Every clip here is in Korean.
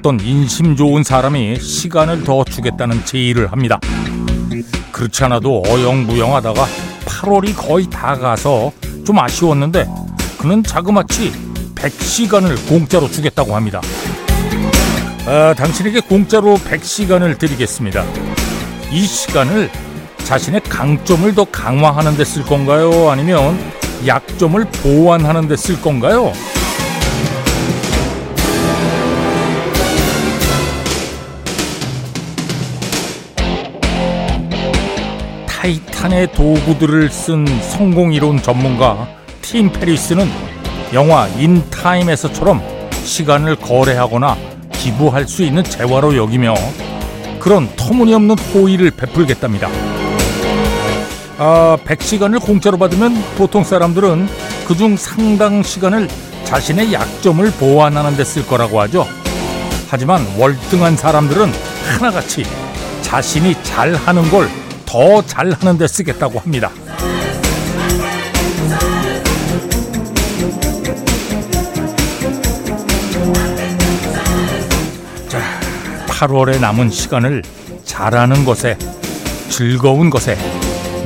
어떤 인심 좋은 사람이 시간을 더 주겠다는 제의를 합니다. 그렇지 않아도 어영부영하다가 8월이 거의 다 가서 좀 아쉬웠는데 그는 자그마치 100시간을 공짜로 주겠다고 합니다. 아, 당신에게 공짜로 100시간을 드리겠습니다. 이 시간을 자신의 강점을 더 강화하는 데 쓸 건가요? 아니면 약점을 보완하는 데 쓸 건가요? 타이탄의 도구들을 쓴 성공 이론 전문가 팀 페리스는 영화 인타임에서처럼 시간을 거래하거나 기부할 수 있는 재화로 여기며 그런 터무니없는 호의를 베풀겠답니다. 아, 100시간을 공짜로 받으면 보통 사람들은 그중 상당 시간을 자신의 약점을 보완하는 데 쓸 거라고 하죠. 하지만 월등한 사람들은 하나같이 자신이 잘하는 걸 더 잘하는 데 쓰겠다고 합니다. 자, 8월에 남은 시간을 잘하는 것에 즐거운 것에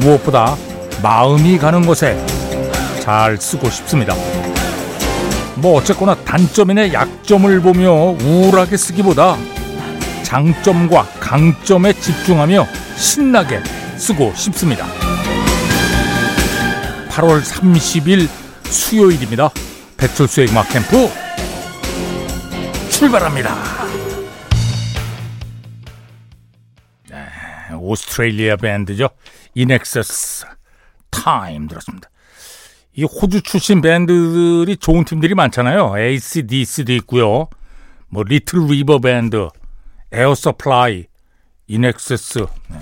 무엇보다 마음이 가는 것에 잘 쓰고 싶습니다. 뭐 어쨌거나 단점이나 약점을 보며 우울하게 쓰기보다 장점과 강점에 집중하며 신나게 쓰고 싶습니다. 8월 30일 수요일입니다. 배철수의 음악 캠프 출발합니다. 네, 오스트레일리아 밴드죠. 인엑세스 타임 들었습니다. 이 호주 출신 밴드들이 좋은 팀들이 많잖아요. ACDC도 있고요. 뭐 리틀 리버 밴드, 에어 서플라이, 인엑세스. 네.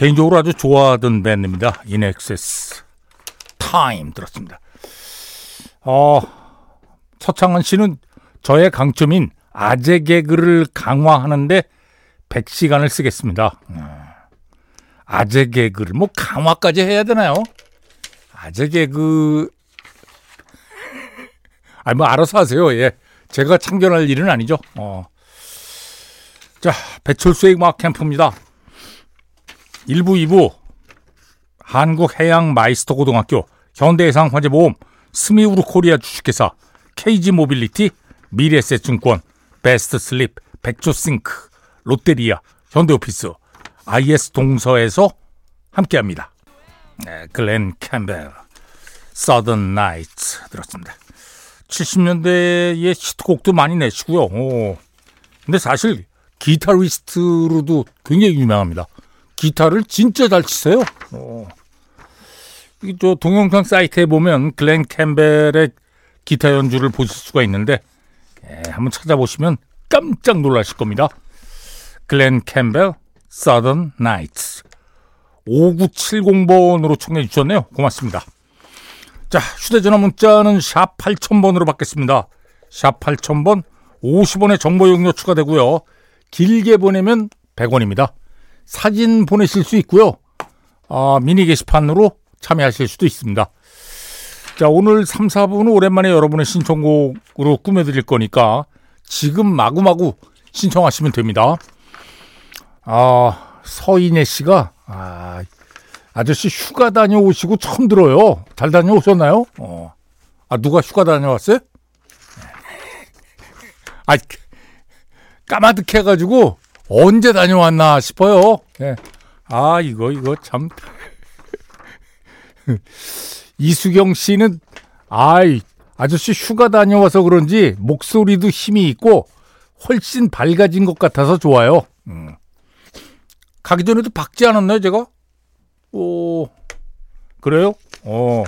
개인적으로 아주 좋아하던 밴드입니다. 인엑세스 타임 들었습니다. 어, 서창은 씨는 저의 강점인 아재 개그를 강화하는데 100시간을 쓰겠습니다. 아재 개그를 뭐 강화까지 해야 되나요? 아재 개그 아니 뭐 알아서 하세요. 예. 제가 참견할 일은 아니죠. 어. 자, 배철수의 음악 캠프입니다. 1부, 2부 한국해양 마이스터 고등학교 현대해상 화재보험 스미우르 코리아 주식회사 KG 모빌리티 미래에셋증권 베스트 슬립 백조싱크 롯데리아 현대오피스 IS 동서에서 함께합니다. 네, 글렌 캠벨 서든 나이츠 들었습니다. 70년대의 히트곡도 많이 내시고요. 오. 근데 사실 기타리스트로도 굉장히 유명합니다. 기타를 진짜 잘 치세요. 어. 이저 동영상 사이트에 보면 글렌 캠벨의 기타 연주를 보실 수가 있는데 예, 한번 찾아보시면 깜짝 놀라실 겁니다. 글렌 캠벨 Southern Nights 5970번으로 청해 주셨네요. 고맙습니다. 자, 휴대전화 문자는 샵 8000번으로 받겠습니다. 샵 8000번 50원의 정보 용료 추가되고요. 길게 보내면 100원입니다. 사진 보내실 수 있고요. 아, 미니 게시판으로 참여하실 수도 있습니다. 자, 오늘 3, 4분은 오랜만에 여러분의 신청곡으로 꾸며드릴 거니까 지금 마구마구 신청하시면 됩니다. 아, 서인혜 씨가, 아, 아저씨 휴가 다녀오시고 처음 들어요. 잘 다녀오셨나요? 어. 아, 누가 휴가 다녀왔어요? 아, 까마득해가지고 언제 다녀왔나 싶어요. 예. 아, 이거, 이거 참. 이수경 씨는, 아이, 아저씨 휴가 다녀와서 그런지 목소리도 힘이 있고 훨씬 밝아진 것 같아서 좋아요. 음. 가기 전에도 박지 않았나요, 제가? 오, 그래요? 어,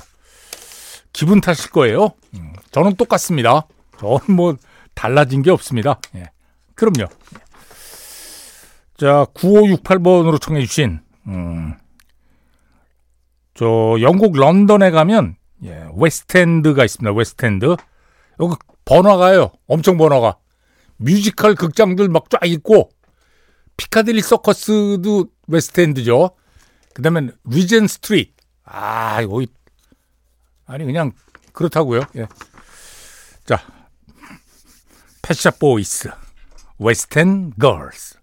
기분 탓일 거예요. 음. 저는 똑같습니다. 저는 뭐 달라진 게 없습니다. 예. 그럼요. 자, 9568번으로 청해 주신, 음, 저, 영국 런던에 가면, 예, 웨스트엔드가 있습니다. 웨스트엔드. 여기 번화가요. 엄청 번화가. 뮤지컬 극장들 막 쫙 있고, 피카딜리 서커스도 웨스트엔드죠. 그 다음에 리젠트 스트리트. 아, 이거, 아니, 그냥, 그렇다고요. 예. 자, 펫샵 보이스. West End Girls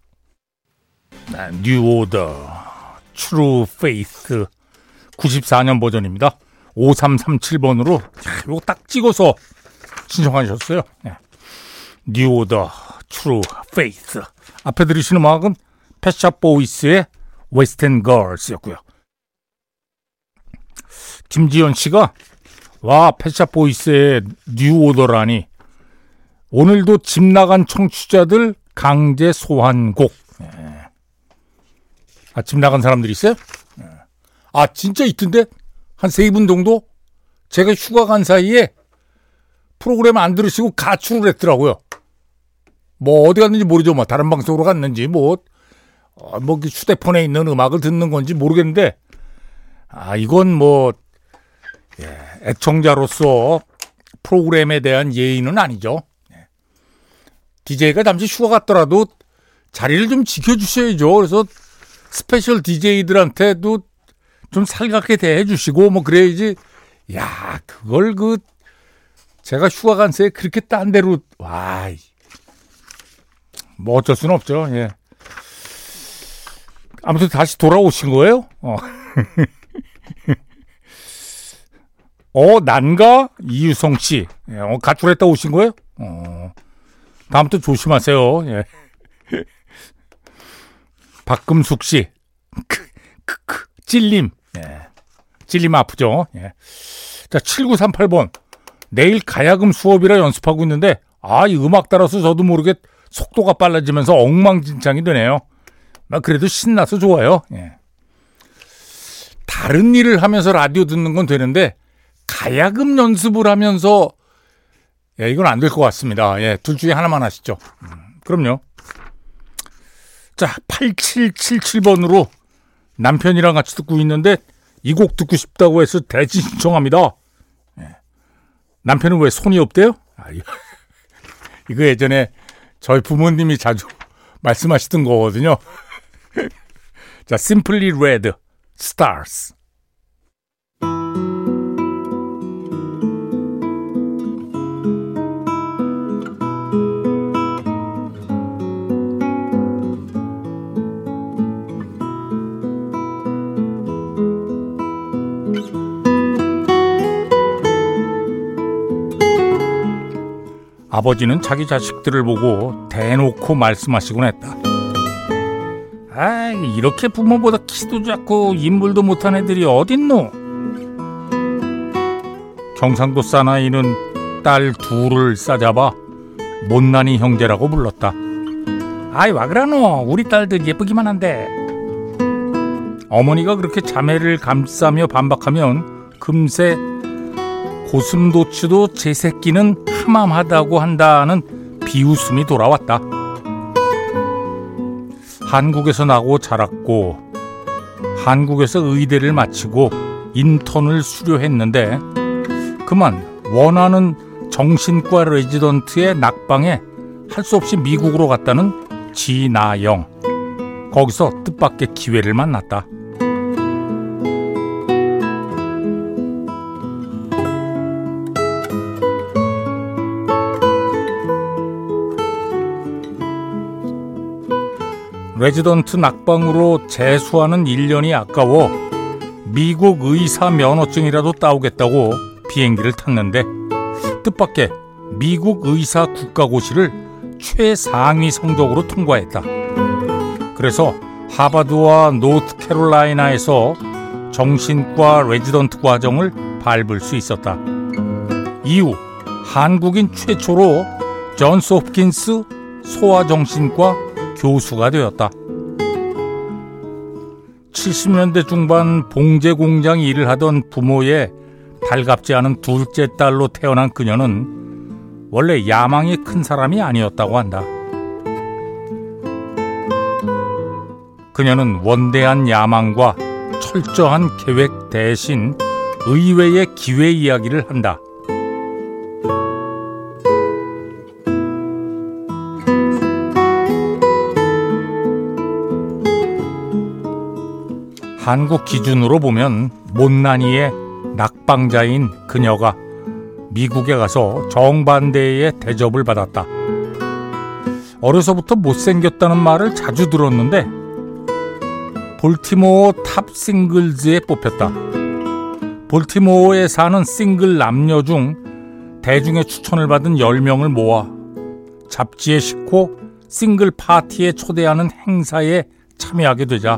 New Order True Faith 94년 버전입니다. 5337번으로 이거 딱 찍어서 신청하셨어요. New Order True Faith 앞에 들으시는 음악은 패샵 보이스의 웨스턴 걸스였고요. 김지현 씨가 와 Pet Shop Boys에 New Order라니 오늘도 집 나간 청취자들 강제 소환곡. 네. 아, 집 나간 사람들 있어요? 네. 아, 진짜 있던데? 한 세 분 정도? 제가 휴가 간 사이에 프로그램 안 들으시고 가출을 했더라고요. 뭐, 어디 갔는지 모르죠. 뭐, 다른 방송으로 갔는지, 뭐, 어, 뭐, 그 휴대폰에 있는 음악을 듣는 건지 모르겠는데, 아, 이건 뭐, 예, 애청자로서 프로그램에 대한 예의는 아니죠. DJ가 잠시 휴가 갔더라도 자리를 좀 지켜주셔야죠. 그래서 special DJ들한테도 좀 살갑게 대해주시고 뭐 그래야지. 야 그걸 그 제가 휴가 간 새에 그렇게 딴 데로 와. 뭐 어쩔 수는 없죠. 예. 아무튼 다시 돌아오신 거예요? 어. 어, 난가? 이유성 씨. 예, 어, 가출했다 오신 거예요? 어. 다음부터 조심하세요. 예. 박금숙 씨. 크, 크, 크, 찔림. 예. 찔림 아프죠? 예. 자, 7938번. 내일 가야금 수업이라 연습하고 있는데, 아, 이 음악 따라서 저도 모르게 속도가 빨라지면서 엉망진창이 되네요. 막 그래도 신나서 좋아요. 예. 다른 일을 하면서 라디오 듣는 건 되는데, 가야금 연습을 하면서 예, 이건 안 될 것 같습니다. 예, 둘 중에 하나만 하시죠. 음, 그럼요. 자, 8777번으로 남편이랑 같이 듣고 있는데 이 곡 듣고 싶다고 해서 대신 신청합니다. 예. 남편은 왜 손이 없대요? 아, 이거, 이거 예전에 저희 부모님이 자주 말씀하시던 거거든요. 자, Simply Red Stars. 아버지는 자기 자식들을 보고 대놓고 말씀하시곤 했다. 아, 이렇게 부모보다 키도 작고 인물도 못한 애들이 어딨노? 경상도 사나이는 딸 둘을 싸잡아 못난이 형제라고 불렀다. 아이 와 그러노? 우리 딸들 예쁘기만 한데. 어머니가 그렇게 자매를 감싸며 반박하면 금세 고슴도치도 제 새끼는 흠함하다고 한다는 비웃음이 돌아왔다. 한국에서 나고 자랐고 한국에서 의대를 마치고 인턴을 수료했는데 그만 원하는 정신과 레지던트의 낙방에 할 수 없이 미국으로 갔다는 지나영. 거기서 뜻밖의 기회를 만났다. 레지던트 낙방으로 재수하는 1년이 아까워 미국 의사 면허증이라도 따오겠다고 비행기를 탔는데 뜻밖의 미국 의사 국가고시를 최상위 성적으로 통과했다. 그래서 하버드와 노스캐롤라이나에서 정신과 레지던트 과정을 밟을 수 있었다. 이후 한국인 최초로 존스 홉킨스 소아정신과 교수가 되었다. 70년대 중반 봉제 공장 일을 하던 부모의 달갑지 않은 둘째 딸로 태어난 그녀는 원래 야망이 큰 사람이 아니었다고 한다. 그녀는 원대한 야망과 철저한 계획 대신 의외의 기회 이야기를 한다. 한국 기준으로 보면 못난이의 낙방자인 그녀가 미국에 가서 정반대의 대접을 받았다. 어려서부터 못생겼다는 말을 자주 들었는데 볼티모어 Top Singles에 뽑혔다. 볼티모어에 사는 싱글 남녀 중 대중의 추천을 받은 10명을 모아 잡지에 싣고 싱글 파티에 초대하는 행사에 참여하게 되자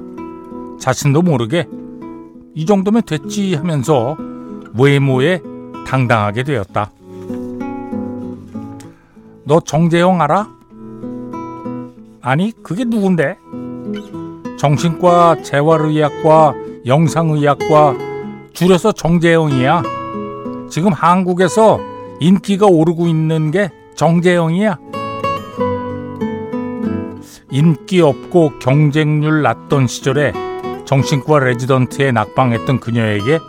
자신도 모르게 이 정도면 됐지 하면서 외모에 당당하게 되었다. 너 정재영 알아? 아니, 그게 누군데? 정신과 재활의학과 영상의학과 줄여서 정재영이야. 지금 한국에서 인기가 오르고 있는 게 정재영이야. 인기 없고 경쟁률 낮던 시절에 정신과 레지던트에 낙방했던 그녀에게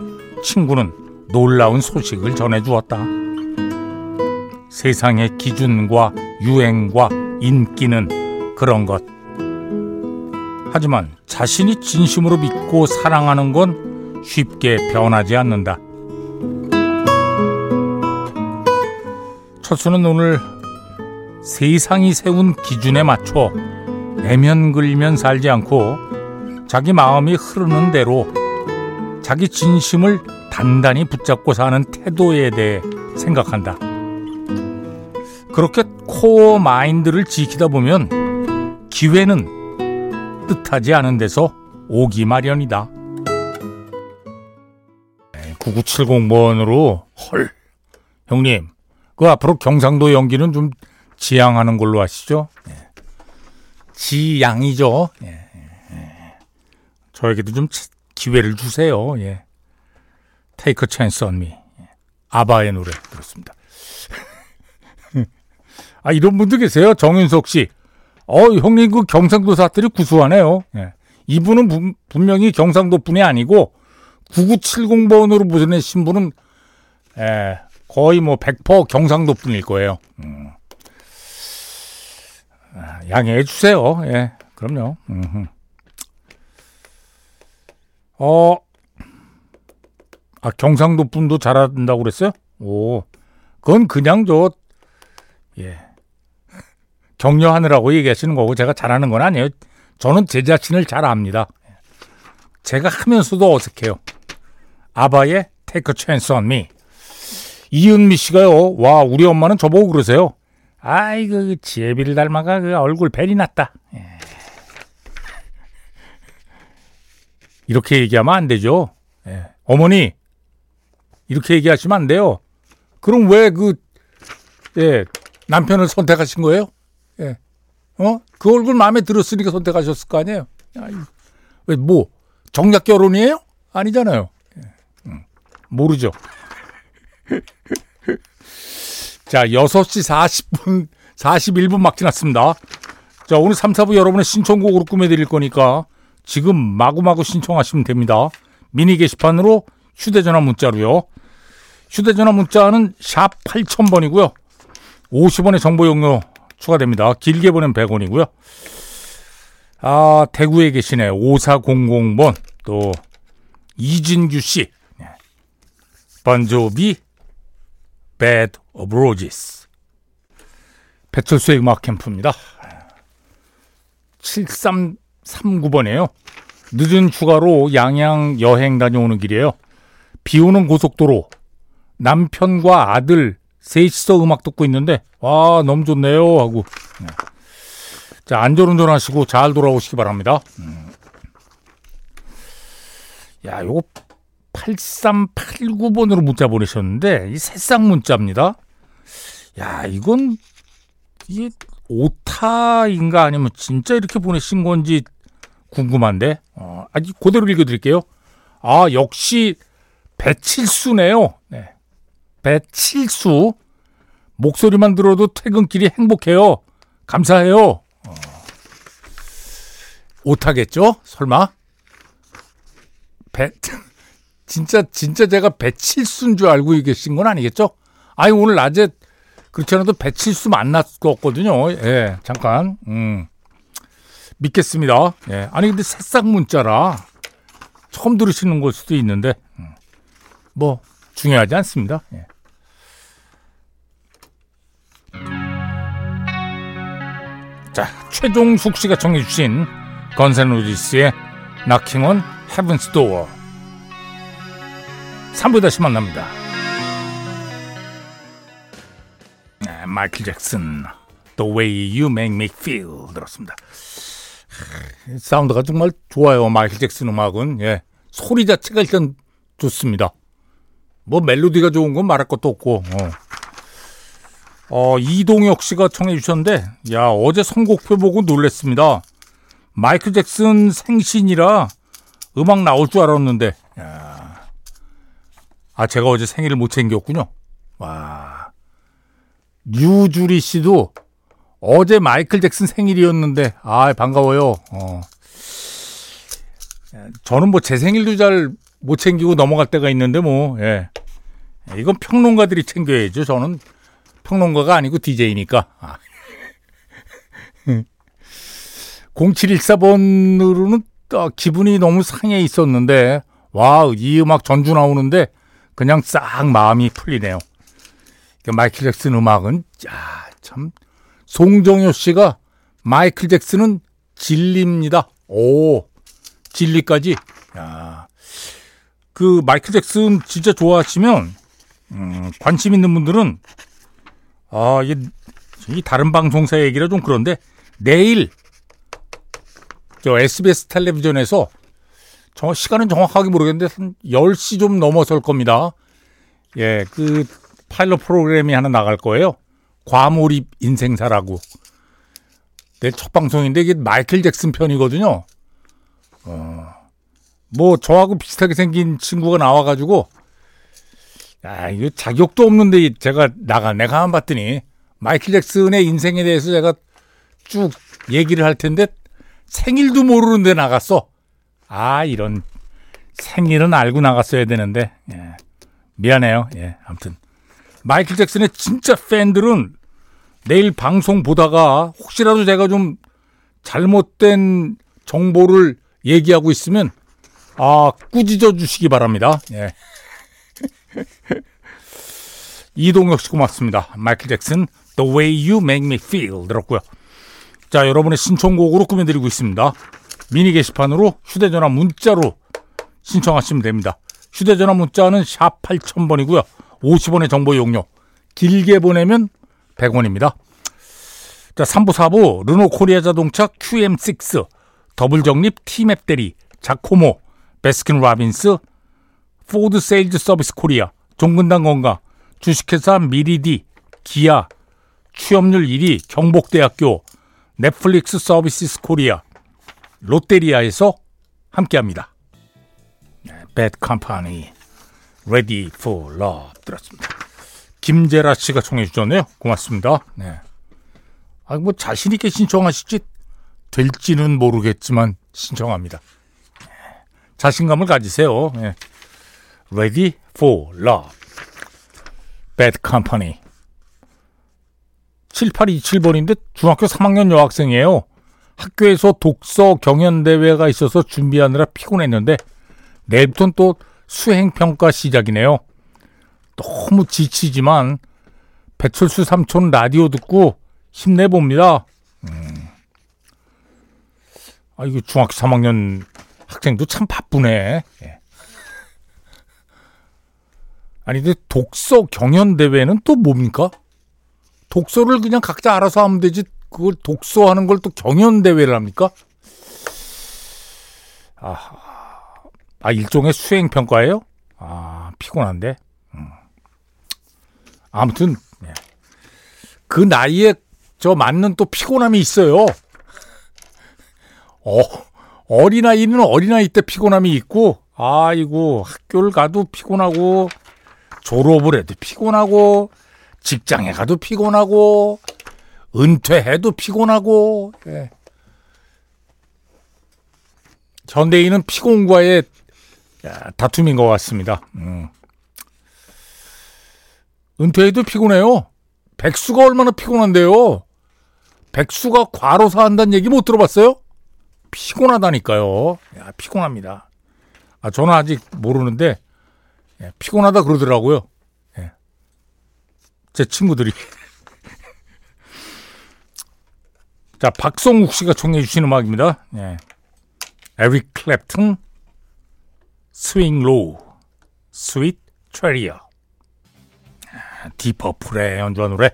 친구는 놀라운 소식을 전해주었다. 세상의 기준과 유행과 인기는 그런 것. 하지만 자신이 진심으로 믿고 사랑하는 건 쉽게 변하지 않는다. 철수는 오늘 세상이 세운 기준에 맞춰 내면 그리면 살지 않고 자기 마음이 흐르는 대로 자기 진심을 단단히 붙잡고 사는 태도에 대해 생각한다. 그렇게 코어 마인드를 지키다 보면 기회는 뜻하지 않은 데서 오기 마련이다. 9970번으로 헐 형님 그 앞으로 경상도 연기는 좀 지양하는 걸로 하시죠. 예. 지양이죠. 예, 예. 저에게도 좀 기회를 주세요. 예. A chance on me. 아바의 노래 들었습니다. 아, 이런 분도 계세요. 정윤석 씨. 어, 형님 그 경상도 사투리 구수하네요. 예. 이분은 부, 분명히 경상도 분이 아니고 9970번으로 보내신 분은 예, 거의 뭐 100% 경상도 분일 거예요. 음. 아, 양해해 주세요. 예, 그럼요. 음흠. 어, 아, 경상도 분도 잘한다고 그랬어요? 오, 그건 그냥 저, 예. 격려하느라고 얘기하시는 거고 제가 잘하는 건 아니에요. 저는 제 자신을 잘 압니다. 제가 하면서도 어색해요. 아바의 Take a Chance on Me. 이은미 씨가요. 와 우리 엄마는 저보고 그러세요. 아이고 그 지혜비를 닮아가 그 얼굴 벨이 났다. 예. 이렇게 얘기하면 안 되죠. 예. 어머니 이렇게 얘기하시면 안 돼요. 그럼 왜그 예, 남편을 선택하신 거예요? 예. 어? 그 얼굴 마음에 들었으니까 선택하셨을 거 아니에요? 왜, 뭐, 정략 결혼이에요? 아니잖아요. 예. 음, 모르죠. 자, 6시 40분, 41분 막 지났습니다. 자, 오늘 3, 4부 여러분의 신청곡으로 꾸며드릴 거니까 지금 마구마구 신청하시면 됩니다. 미니 게시판으로 휴대전화 문자로요. 휴대전화 문자는 샵 8000번이고요. 50원의 정보 용료 추가됩니다. 길게 보낸 100원이고요. 아, 대구에 계시네. 5400번. 또, 이진규 씨. 번조비, Bed of Roses. 배철수의 음악 캠프입니다. 7339번이에요. 늦은 휴가로 양양 여행 다녀오는 길이에요. 비 오는 고속도로. 남편과 아들 셋이서 음악 듣고 있는데 와 너무 좋네요 하고 네. 자 안전운전 하시고 잘 돌아오시기 바랍니다 음. 야 요거 8389번으로 문자 보내셨는데 이 새싹 문자입니다 야 이건 이게 오타인가 아니면 진짜 이렇게 보내신 건지 궁금한데 어, 아직 그대로 읽어드릴게요 아 역시 배칠수네요 네. 배칠수 목소리만 들어도 퇴근길이 행복해요. 감사해요. 어. 오타겠죠? 설마? 배 진짜 진짜 제가 배칠수인 줄 알고 계신 건 아니겠죠? 아니 오늘 낮에 그렇지 않아도 배칠수 만났었거든요. 예, 잠깐. 음. 믿겠습니다. 예. 아니 근데 새싹 문자라 처음 들으시는 걸 수도 있는데 음. 뭐 중요하지 않습니다. 예. 자, 최종숙 씨가 청해주신 건센로지스의 Knocking on Heaven's Door 3부 다시 만납니다. 마이클 잭슨 The Way You Make Me Feel 들었습니다. 사운드가 정말 좋아요. 마이클 잭슨 음악은 예. 소리 자체가 일단 좋습니다. 뭐 멜로디가 좋은 건 말할 것도 없고. 어. 어, 이동혁 씨가 청해 주셨는데 야 어제 선곡표 보고 놀랬습니다. 마이클 잭슨 생신이라 음악 나올 줄 알았는데 야. 아 제가 어제 생일을 못 챙겼군요. 와 류주리 씨도 어제 마이클 잭슨 생일이었는데 아 반가워요. 어. 저는 뭐 제 생일도 잘 못 챙기고 넘어갈 때가 있는데 뭐 예. 이건 평론가들이 챙겨야죠. 저는 평론가가 아니고 DJ니까. 아. 0714번으로는 기분이 너무 상해 있었는데 와, 이 음악 전주 나오는데 그냥 싹 마음이 풀리네요. 마이클 잭슨 음악은 야, 참 송정효 씨가 마이클 잭슨은 진리입니다. 오, 진리까지. 야. 그 마이클 잭슨 진짜 좋아하시면 음, 관심 있는 분들은 아, 이게 이 다른 방송사 얘기라 좀 그런데 내일 저 SBS 텔레비전에서 저 시간은 정확하게 모르겠는데 한 10시 좀 넘어설 겁니다. 예, 그 파일럿 프로그램이 하나 나갈 거예요. 과몰입 인생사라고. 내일 첫 방송인데 이게 마이클 잭슨 편이거든요. 어, 뭐 저하고 비슷하게 생긴 친구가 나와가지고 야, 이거 자격도 없는데 제가 나가 내가 안 봤더니 마이클 잭슨의 인생에 대해서 제가 쭉 얘기를 할 텐데 생일도 모르는데 나갔어. 아, 이런 생일은 알고 나갔어야 되는데. 예. 미안해요. 예. 아무튼 마이클 잭슨의 진짜 팬들은 내일 방송 보다가 혹시라도 제가 좀 잘못된 정보를 얘기하고 있으면 아, 꾸짖어 주시기 바랍니다. 예. 이동혁 씨 고맙습니다. 마이클 잭슨 The Way You Make Me Feel 들었고요. 자, 여러분의 신청곡으로 꾸며드리고 있습니다. 미니 게시판으로 휴대전화 문자로 신청하시면 됩니다. 휴대전화 문자는 샵 8000번이고요. 50원의 정보 용료. 길게 보내면 100원입니다. 자, 3부, 4부, 르노 코리아 자동차 QM6, 더블 정립 티맵 대리, 자코모, 베스킨 라빈스, 포드 세일즈 서비스 코리아, 종근당 건강, 주식회사 미리디, 기아, 취업률 1위 경복대학교, 넷플릭스 서비스 코리아, 롯데리아에서 함께합니다. Bad Company, Ready for Love 들었습니다. 김재라 씨가 청해 주셨네요. 고맙습니다. 네. 아, 뭐 자신 있게 신청하실지 될지는 모르겠지만 신청합니다. 자신감을 가지세요. 네. Ready for Love, Bad Company. 7827번인데 중학교 3학년 여학생이에요. 학교에서 독서 경연대회가 있어서 준비하느라 피곤했는데 내일부터는 또 수행평가 시작이네요. 너무 지치지만 배철수 삼촌 라디오 듣고 힘내봅니다. 음. 아, 이거 중학교 3학년 학생도 참 바쁘네. 예. 아니, 근데 독서 경연대회는 또 뭡니까? 독서를 그냥 각자 알아서 하면 되지, 그걸 독서하는 걸 또 경연대회를 합니까? 아, 아 일종의 수행 평가예요? 아, 피곤한데. 음. 아무튼, 예. 그 나이에 저 맞는 또 피곤함이 있어요. 어, 어린아이는 어린아이 때 피곤함이 있고, 아이고, 학교를 가도 피곤하고, 졸업을 해도 피곤하고, 직장에 가도 피곤하고, 은퇴해도 피곤하고, 예. 현대인은 피곤과의 다툼인 것 같습니다. 음. 은퇴해도 피곤해요. 백수가 얼마나 피곤한데요. 백수가 과로사 한다는 얘기 못 들어봤어요? 피곤하다니까요. 야, 피곤합니다. 아, 저는 아직 모르는데, 예, 피곤하다 그러더라고요. 예. 제 친구들이. 자, 박성욱 씨가 청해 주신 음악입니다. 예. 에릭 클랩튼, Swing Low, Sweet Chariot. Deep Purple이 연주한 노래,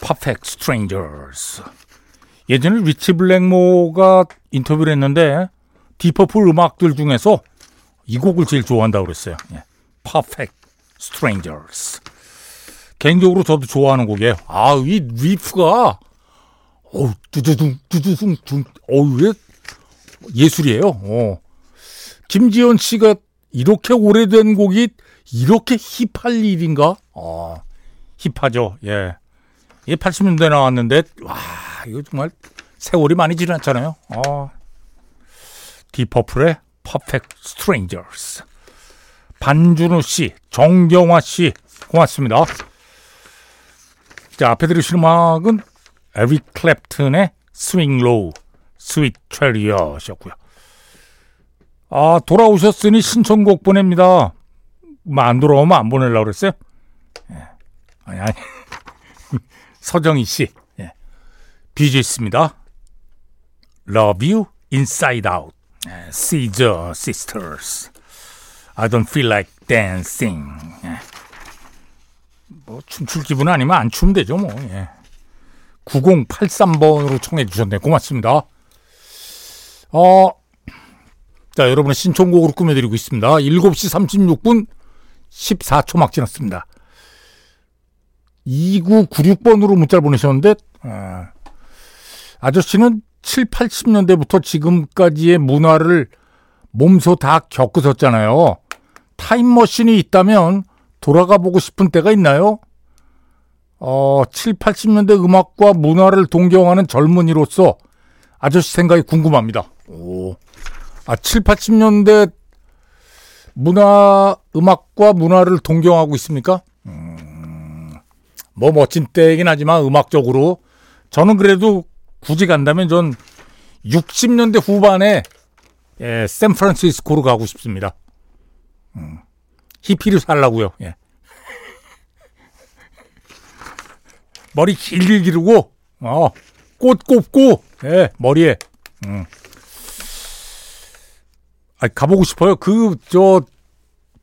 Perfect Strangers. 예전에 리치 블랙모가 인터뷰를 했는데 Deep Purple 음악들 중에서 이 곡을 제일 좋아한다고 그랬어요. 예. Perfect Strangers. 개인적으로 저도 좋아하는 곡이에요. 아, 이 riff가 어우, 두두둥 두두둥 둥. 어우, 왜 예술이에요. 어. 김지현 씨가 이렇게 오래된 곡이 이렇게 힙할 일인가? 어, 힙하죠. 예. 이게 80년대 나왔는데 와, 이거 정말 세월이 많이 지났잖아요. 어. 디퍼플의 Perfect Strangers. 반준우 씨, 정경화 씨, 고맙습니다. 자, 앞에 들으신 음악은 에릭 클랩튼의 Swing Low, Sweet Chariot이었고요. 아, 돌아오셨으니 신청곡 보냅니다. 뭐 안 돌아오면 안 보내려고 그랬어요? 예. 아니, 아니. 서정희 씨, 예. 비지스입니다. Love You Inside Out. Scissor Sisters. I don't feel like dancing. 예. 뭐 춤출 기분 아니면 안 추면 되죠 뭐. 예. 9083번으로 청해 주셨네. 고맙습니다. 어, 자 여러분의 신청곡으로 꾸며드리고 있습니다. 7시 36분 14초 막 지났습니다. 2996번으로 문자를 보내셨는데 아, 아저씨는 7, 80년대부터 지금까지의 문화를 몸소 다 겪으셨잖아요. 타임머신이 있다면 돌아가 보고 싶은 때가 있나요? 어, 7, 80년대 음악과 문화를 동경하는 젊은이로서 아저씨 생각이 궁금합니다. 오. 아, 7, 80년대 문화, 음악과 문화를 동경하고 있습니까? 음, 뭐 멋진 때이긴 하지만 음악적으로 저는 그래도 굳이 간다면 전 60년대 후반에 예, 샌프란시스코로 가고 싶습니다. 음, 히피를 살라고요. 예. 머리 길게 기르고 어, 꽃 꼽고 예, 머리에 음. 아, 가보고 싶어요. 그 저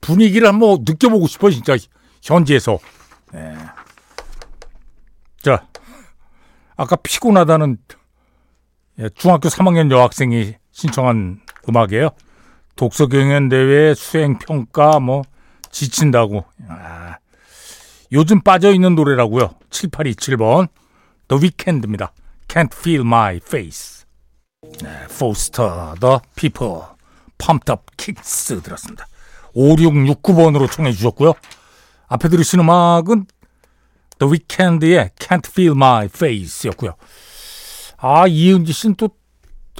분위기를 한번 느껴보고 싶어요. 진짜 현지에서. 예. 자, 아까 피곤하다는 예, 중학교 3학년 여학생이 신청한 음악이에요. 독서 경연 대회 수행 평가 뭐 지친다고. 아, 요즘 빠져 있는 노래라고요. 7827번 The Weeknd입니다. Can't Feel My Face. 네, Foster the People Up Kicks 들었습니다. 5669번으로 청해 주셨고요. 앞에 들으신 음악은 The Weeknd의 Can't Feel My Face였고요. 아 이은지 씨는 또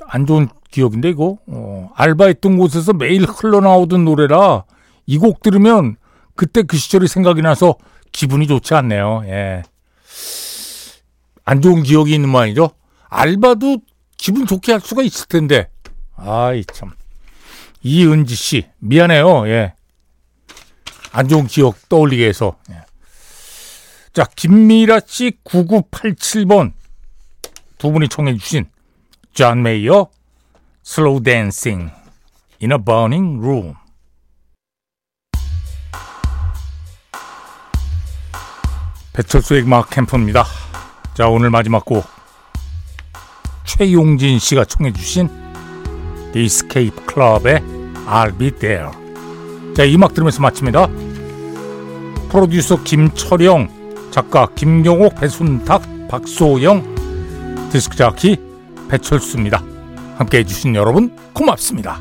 안 좋은 기억인데 이거 어, 알바했던 곳에서 매일 흘러나오던 노래라 이 곡 들으면 그때 그 시절이 생각이 나서 기분이 좋지 않네요. 예. 안 좋은 기억이 있는 모양이죠. 알바도 기분 좋게 할 수가 있을 텐데. 아이 참. 이은지 씨 미안해요. 예. 안 좋은 기억 떠올리게 해서. 예. 자, 김미라 씨 9987번 두 분이 청해 주신 존 메이어 Dancing in a Burning Room. 배철수의 음악 캠프입니다. 자, 오늘 마지막 곡 최용진 씨가 청해 주신 Escape Club의 I'll Be There. 자, 이 음악 들으면서 마칩니다. 프로듀서 김철영, 작가 김경옥, 배순탁, 박소영, 디스크 자키 배철수입니다. 함께 해주신 여러분 고맙습니다.